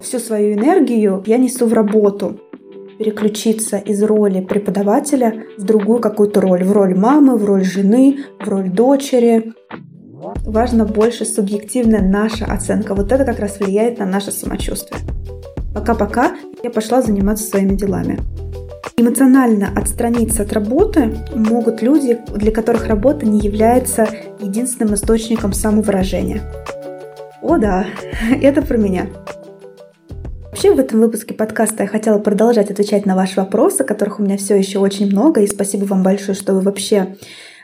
всю свою энергию я несу в работу. Переключиться из роли преподавателя в другую какую-то роль. В роль мамы, в роль жены, в роль дочери. Важно больше субъективная наша оценка. Вот это как раз влияет на наше самочувствие. Пока-пока, я пошла заниматься своими делами. Эмоционально отстраниться от работы могут люди, для которых работа не является единственным источником самовыражения. О да, это про меня. Вообще в этом выпуске подкаста я хотела продолжать отвечать на ваши вопросы, которых у меня все еще очень много, и спасибо вам большое, что вы вообще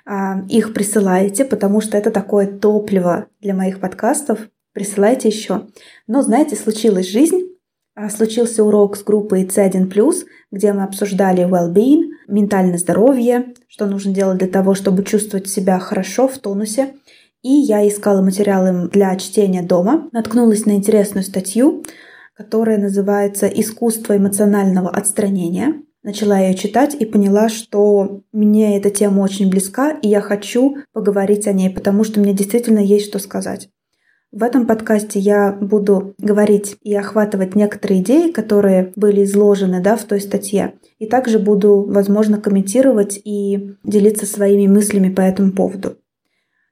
а, их присылаете, потому что это такое топливо для моих подкастов. Присылайте еще. Но знаете, случилась жизнь, а, случился урок с группой C1+, где мы обсуждали well-being, ментальное здоровье, что нужно делать для того, чтобы чувствовать себя хорошо, в тонусе. И я искала материалы для чтения дома, наткнулась на интересную статью, которая называется «Искусство эмоционального отстранения». Начала ее читать и поняла, что мне эта тема очень близка, и я хочу поговорить о ней, потому что мне действительно есть что сказать. В этом подкасте я буду говорить и охватывать некоторые идеи, которые были изложены да, в той статье. И также буду, возможно, комментировать и делиться своими мыслями по этому поводу.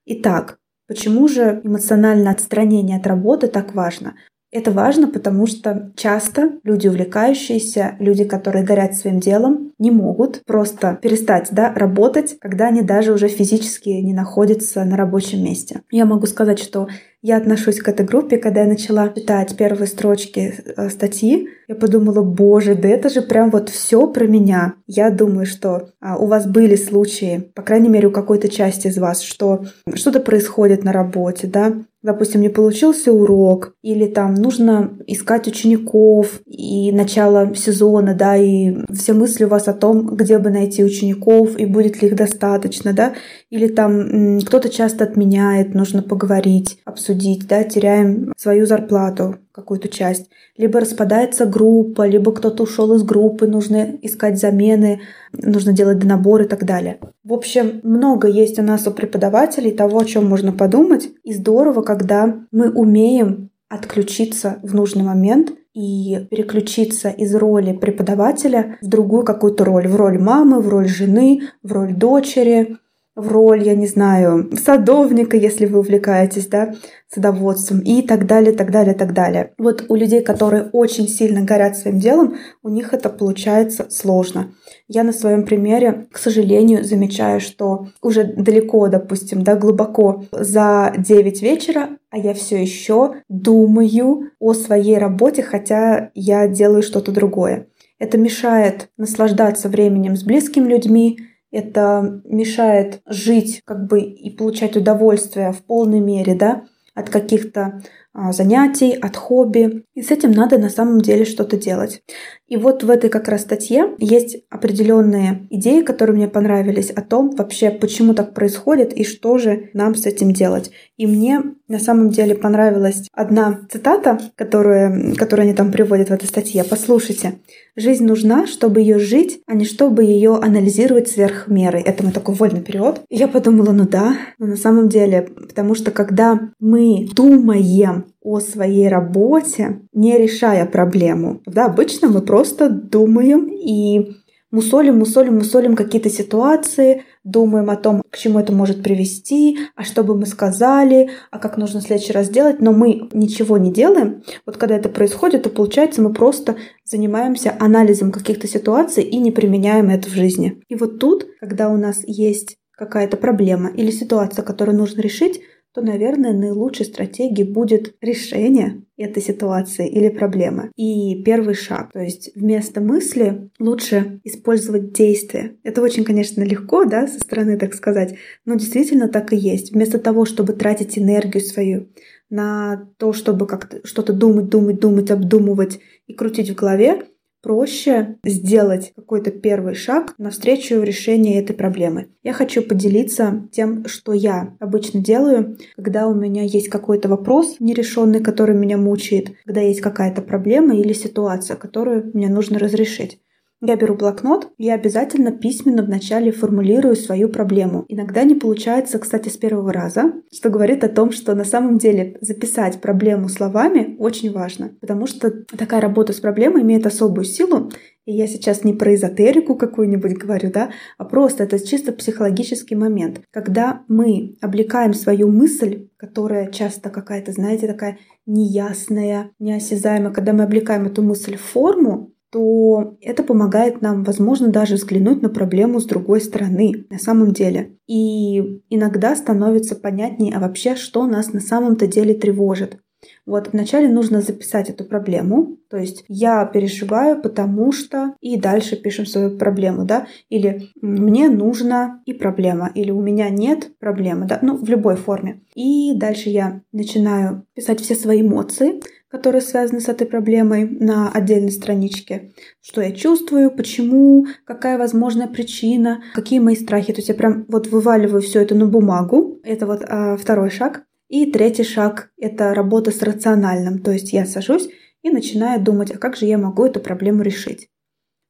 Итак, почему же эмоциональное отстранение от работы так важно? Это важно, потому что часто люди увлекающиеся, люди, которые горят своим делом, не могут просто перестать да, работать, когда они даже уже физически не находятся на рабочем месте. Я могу сказать, что я отношусь к этой группе, когда я начала читать первые строчки э, статьи, я подумала, боже, да это же прям вот все про меня. Я думаю, что а, у вас были случаи, по крайней мере, у какой-то части из вас, что что-то происходит на работе, да, допустим, не получился урок, или там нужно искать учеников, и начало сезона, да, и все мысли у вас о том, где бы найти учеников, и будет ли их достаточно, да, или там кто-то часто отменяет, нужно поговорить, обсудить, да, теряем свою зарплату, какую-то часть, либо распадается группа, либо кто-то ушел из группы, нужно искать замены, нужно делать донабор и так далее. В общем, много есть у нас у преподавателей того, о чем можно подумать. И здорово, когда мы умеем отключиться в нужный момент и переключиться из роли преподавателя в другую какую-то роль, в роль мамы, в роль жены, в роль дочери, в роль, я не знаю, садовника, если вы увлекаетесь, да, садоводством и так далее, так далее, так далее. Вот у людей, которые очень сильно горят своим делом, у них это получается сложно. Я на своем примере, к сожалению, замечаю, что уже далеко, допустим, да, глубоко за 9 вечера, а я все еще думаю о своей работе, хотя я делаю что-то другое. Это мешает наслаждаться временем с близкими людьми, это мешает жить как бы и получать удовольствие в полной мере, да, от каких-то а, занятий, от хобби. И с этим надо на самом деле что-то делать. И вот в этой как раз статье есть определенные идеи, которые мне понравились о том вообще, почему так происходит и что же нам с этим делать. И мне на самом деле понравилась одна цитата, которую, которую они там приводят в этой статье. Послушайте. Жизнь нужна, чтобы ее жить, а не чтобы ее анализировать сверх меры. Это мой такой вольный перевод. И я подумала, ну да, но на самом деле, потому что когда мы думаем о своей работе, не решая проблему. Да, обычно мы просто думаем и мусолим, мусолим, мусолим какие-то ситуации, думаем о том, к чему это может привести, а что бы мы сказали, а как нужно в следующий раз делать, но мы ничего не делаем. Вот когда это происходит, то получается мы просто занимаемся анализом каких-то ситуаций и не применяем это в жизни. И вот тут, когда у нас есть какая-то проблема или ситуация, которую нужно решить, то, наверное, наилучшей стратегией будет решение этой ситуации или проблемы. И первый шаг, то есть вместо мысли лучше использовать действие. Это очень, конечно, легко, да, со стороны так сказать, но действительно так и есть. Вместо того, чтобы тратить энергию свою на то, чтобы как-то что-то думать, думать, думать, обдумывать и крутить в голове, проще сделать какой-то первый шаг навстречу решению этой проблемы. Я хочу поделиться тем, что я обычно делаю, когда у меня есть какой-то вопрос нерешенный, который меня мучает, когда есть какая-то проблема или ситуация, которую мне нужно разрешить. Я беру блокнот, я обязательно письменно вначале формулирую свою проблему. Иногда не получается, кстати, с первого раза, что говорит о том, что на самом деле записать проблему словами очень важно, потому что такая работа с проблемой имеет особую силу, и я сейчас не про эзотерику какую-нибудь говорю, да, а просто это чисто психологический момент. Когда мы облекаем свою мысль, которая часто какая-то, знаете, такая неясная, неосязаемая, когда мы облекаем эту мысль в форму, то это помогает нам, возможно, даже взглянуть на проблему с другой стороны на самом деле. И иногда становится понятнее, а вообще, что нас на самом-то деле тревожит. Вот вначале нужно записать эту проблему, то есть я переживаю, потому что и дальше пишем свою проблему, да, или мне нужно и проблема, или у меня нет проблемы, да, ну в любой форме. И дальше я начинаю писать все свои эмоции, которые связаны с этой проблемой на отдельной страничке. Что я чувствую, почему, какая возможная причина, какие мои страхи. То есть я прям вот вываливаю все это на бумагу. Это вот а, второй шаг. И третий шаг — это работа с рациональным. То есть я сажусь и начинаю думать, а как же я могу эту проблему решить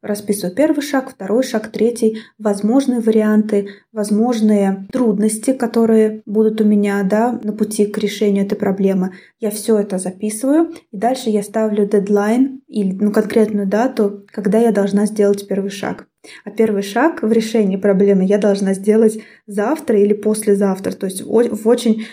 расписываю первый шаг, второй шаг, третий, возможные варианты, возможные трудности, которые будут у меня да, на пути к решению этой проблемы. Я все это записываю, и дальше я ставлю дедлайн или ну, конкретную дату, когда я должна сделать первый шаг. А первый шаг в решении проблемы я должна сделать завтра или послезавтра, то есть в очень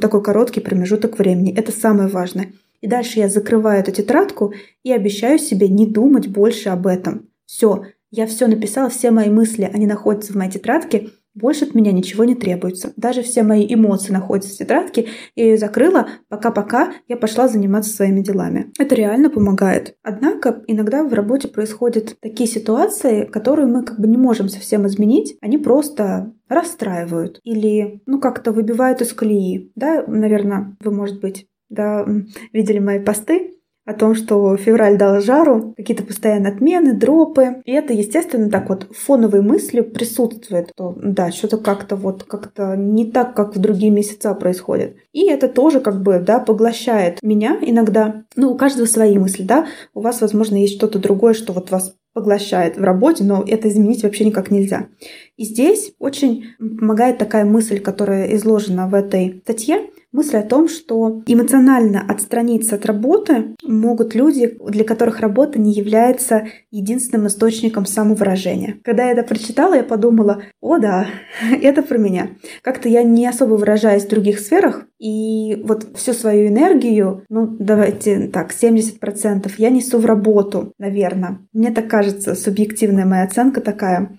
такой короткий промежуток времени. Это самое важное. И дальше я закрываю эту тетрадку и обещаю себе не думать больше об этом. Все, я все написала, все мои мысли, они находятся в моей тетрадке, больше от меня ничего не требуется. Даже все мои эмоции находятся в тетрадке. Я ее закрыла, пока-пока я пошла заниматься своими делами. Это реально помогает. Однако иногда в работе происходят такие ситуации, которые мы как бы не можем совсем изменить. Они просто расстраивают или, ну, как-то выбивают из колеи. Да, наверное, вы, может быть, да, видели мои посты о том, что февраль дал жару, какие-то постоянные отмены, дропы. И это, естественно, так вот фоновой мыслью присутствует, что да, что-то как-то вот как-то не так, как в другие месяца происходит. И это тоже как бы, да, поглощает меня иногда. Ну, у каждого свои мысли, да. У вас, возможно, есть что-то другое, что вот вас поглощает в работе, но это изменить вообще никак нельзя. И здесь очень помогает такая мысль, которая изложена в этой статье, мысль о том, что эмоционально отстраниться от работы могут люди, для которых работа не является единственным источником самовыражения. Когда я это прочитала, я подумала, о да, это про меня. Как-то я не особо выражаюсь в других сферах, и вот всю свою энергию, ну давайте так, 70% я несу в работу, наверное. Мне так кажется, субъективная моя оценка такая.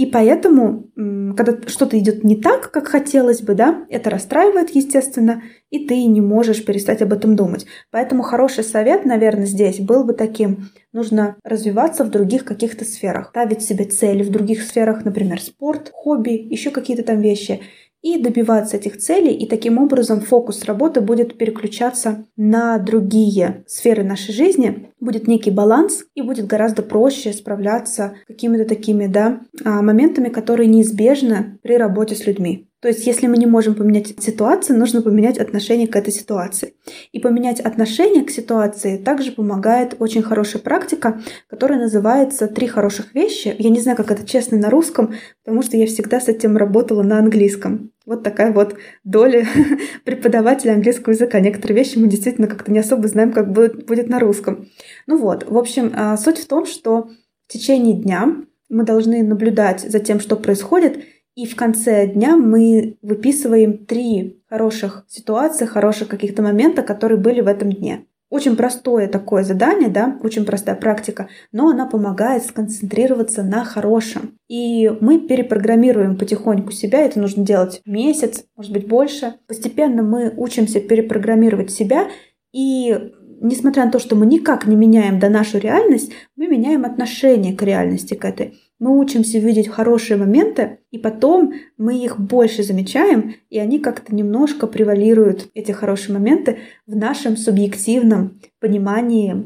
И поэтому, когда что-то идет не так, как хотелось бы, да, это расстраивает, естественно, и ты не можешь перестать об этом думать. Поэтому хороший совет, наверное, здесь был бы таким. Нужно развиваться в других каких-то сферах, ставить себе цели в других сферах, например, спорт, хобби, еще какие-то там вещи и добиваться этих целей, и таким образом фокус работы будет переключаться на другие сферы нашей жизни, будет некий баланс, и будет гораздо проще справляться какими-то такими да, а, моментами, которые неизбежны при работе с людьми. То есть, если мы не можем поменять ситуацию, нужно поменять отношение к этой ситуации. И поменять отношение к ситуации также помогает очень хорошая практика, которая называется «Три хороших вещи». Я не знаю, как это честно на русском, потому что я всегда с этим работала на английском. Вот такая вот доля преподавателя английского языка. Некоторые вещи мы действительно как-то не особо знаем, как будет, будет на русском. Ну вот, в общем, а, суть в том, что в течение дня мы должны наблюдать за тем, что происходит, и в конце дня мы выписываем три хороших ситуации, хороших каких-то момента, которые были в этом дне. Очень простое такое задание, да, очень простая практика, но она помогает сконцентрироваться на хорошем. И мы перепрограммируем потихоньку себя, это нужно делать месяц, может быть больше. Постепенно мы учимся перепрограммировать себя, и несмотря на то, что мы никак не меняем до нашу реальность, мы меняем отношение к реальности, к этой. Мы учимся видеть хорошие моменты, и потом мы их больше замечаем, и они как-то немножко превалируют, эти хорошие моменты, в нашем субъективном понимании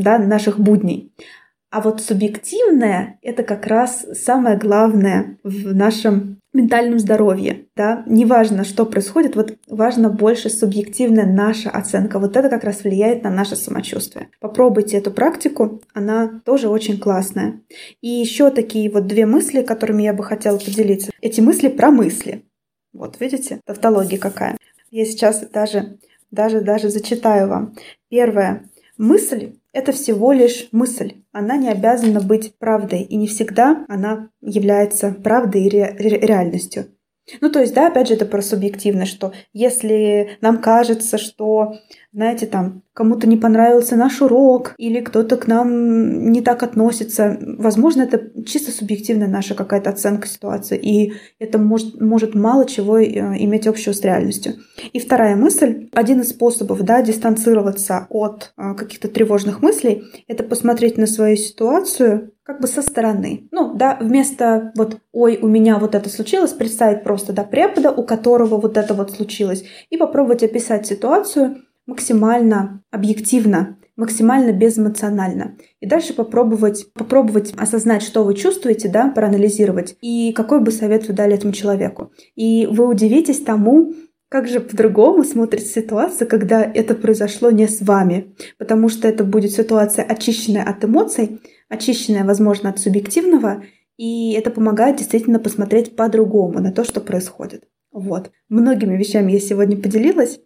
да, наших будней. А вот субъективное — это как раз самое главное в нашем ментальном здоровье, да, неважно, что происходит, вот важно больше субъективная наша оценка, вот это как раз влияет на наше самочувствие. Попробуйте эту практику, она тоже очень классная. И еще такие вот две мысли, которыми я бы хотела поделиться. Эти мысли про мысли. Вот, видите, тавтология какая. Я сейчас даже, даже, даже зачитаю вам. Первая мысль это всего лишь мысль. Она не обязана быть правдой, и не всегда она является правдой и ре- реальностью. Ну, то есть, да, опять же, это про субъективно, что если нам кажется, что, знаете, там, кому-то не понравился наш урок, или кто-то к нам не так относится, возможно, это чисто субъективная наша какая-то оценка ситуации, и это может, может мало чего э, иметь общего с реальностью. И вторая мысль, один из способов, да, дистанцироваться от э, каких-то тревожных мыслей, это посмотреть на свою ситуацию как бы со стороны. Ну, да, вместо вот «ой, у меня вот это случилось», представить просто, да, препода, у которого вот это вот случилось, и попробовать описать ситуацию максимально объективно, максимально безэмоционально. И дальше попробовать, попробовать осознать, что вы чувствуете, да, проанализировать, и какой бы совет вы дали этому человеку. И вы удивитесь тому, как же по-другому смотрится ситуация, когда это произошло не с вами? Потому что это будет ситуация, очищенная от эмоций, очищенная, возможно, от субъективного, и это помогает действительно посмотреть по-другому на то, что происходит. Вот. Многими вещами я сегодня поделилась,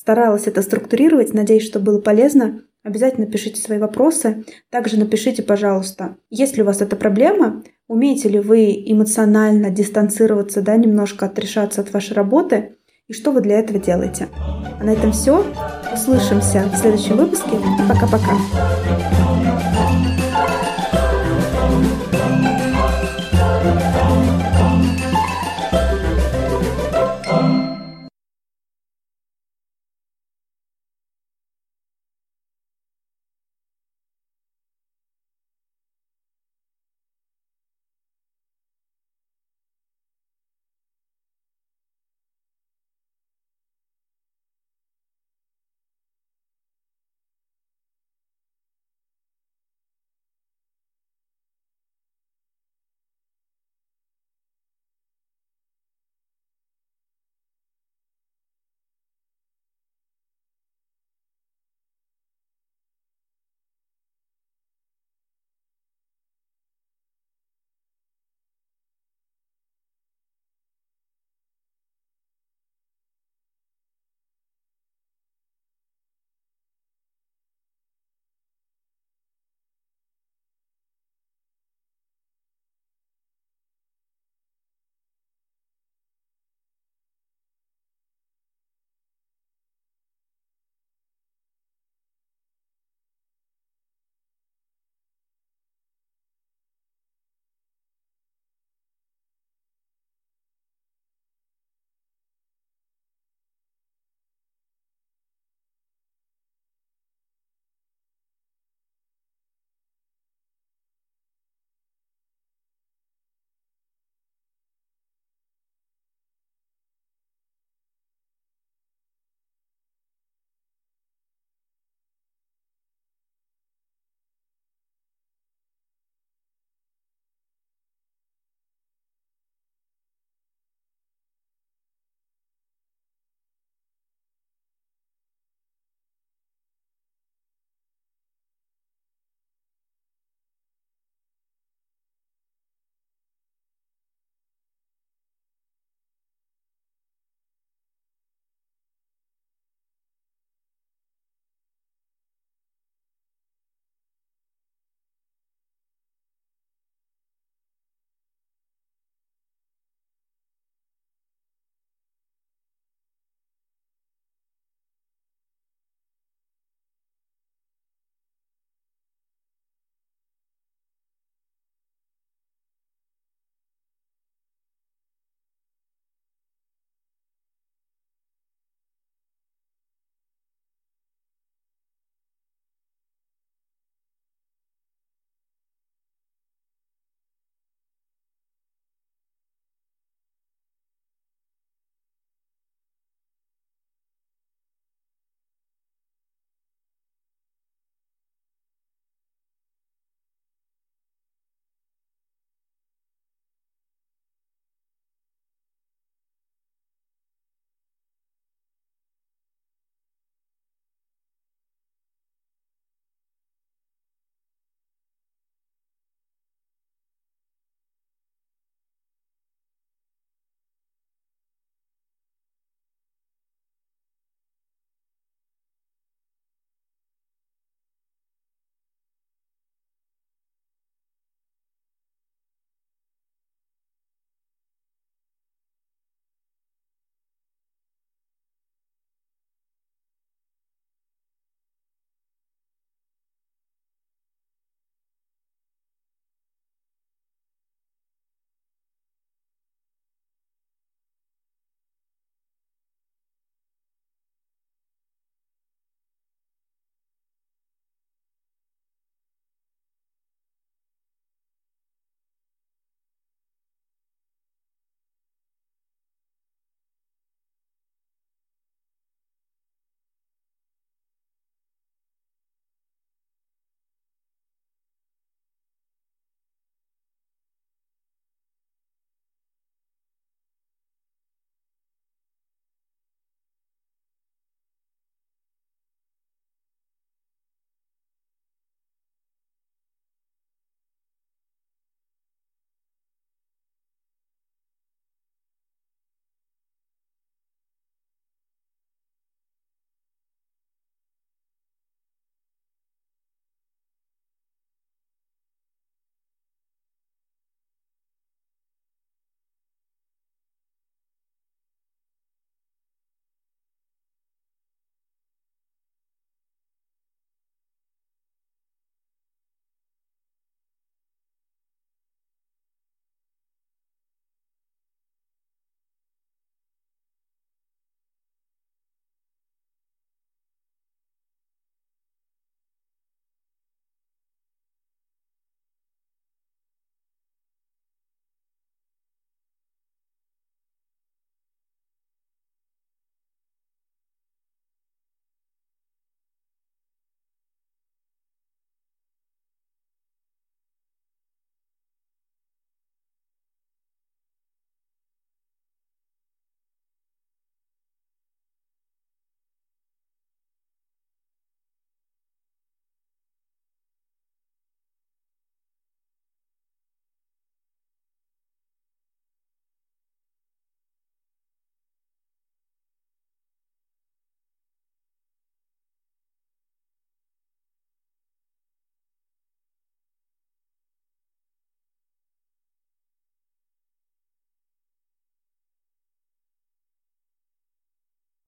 старалась это структурировать, надеюсь, что было полезно. Обязательно пишите свои вопросы. Также напишите, пожалуйста, есть ли у вас эта проблема, умеете ли вы эмоционально дистанцироваться, да, немножко отрешаться от вашей работы, и что вы для этого делаете. А на этом все. Услышимся в следующем выпуске. Пока-пока.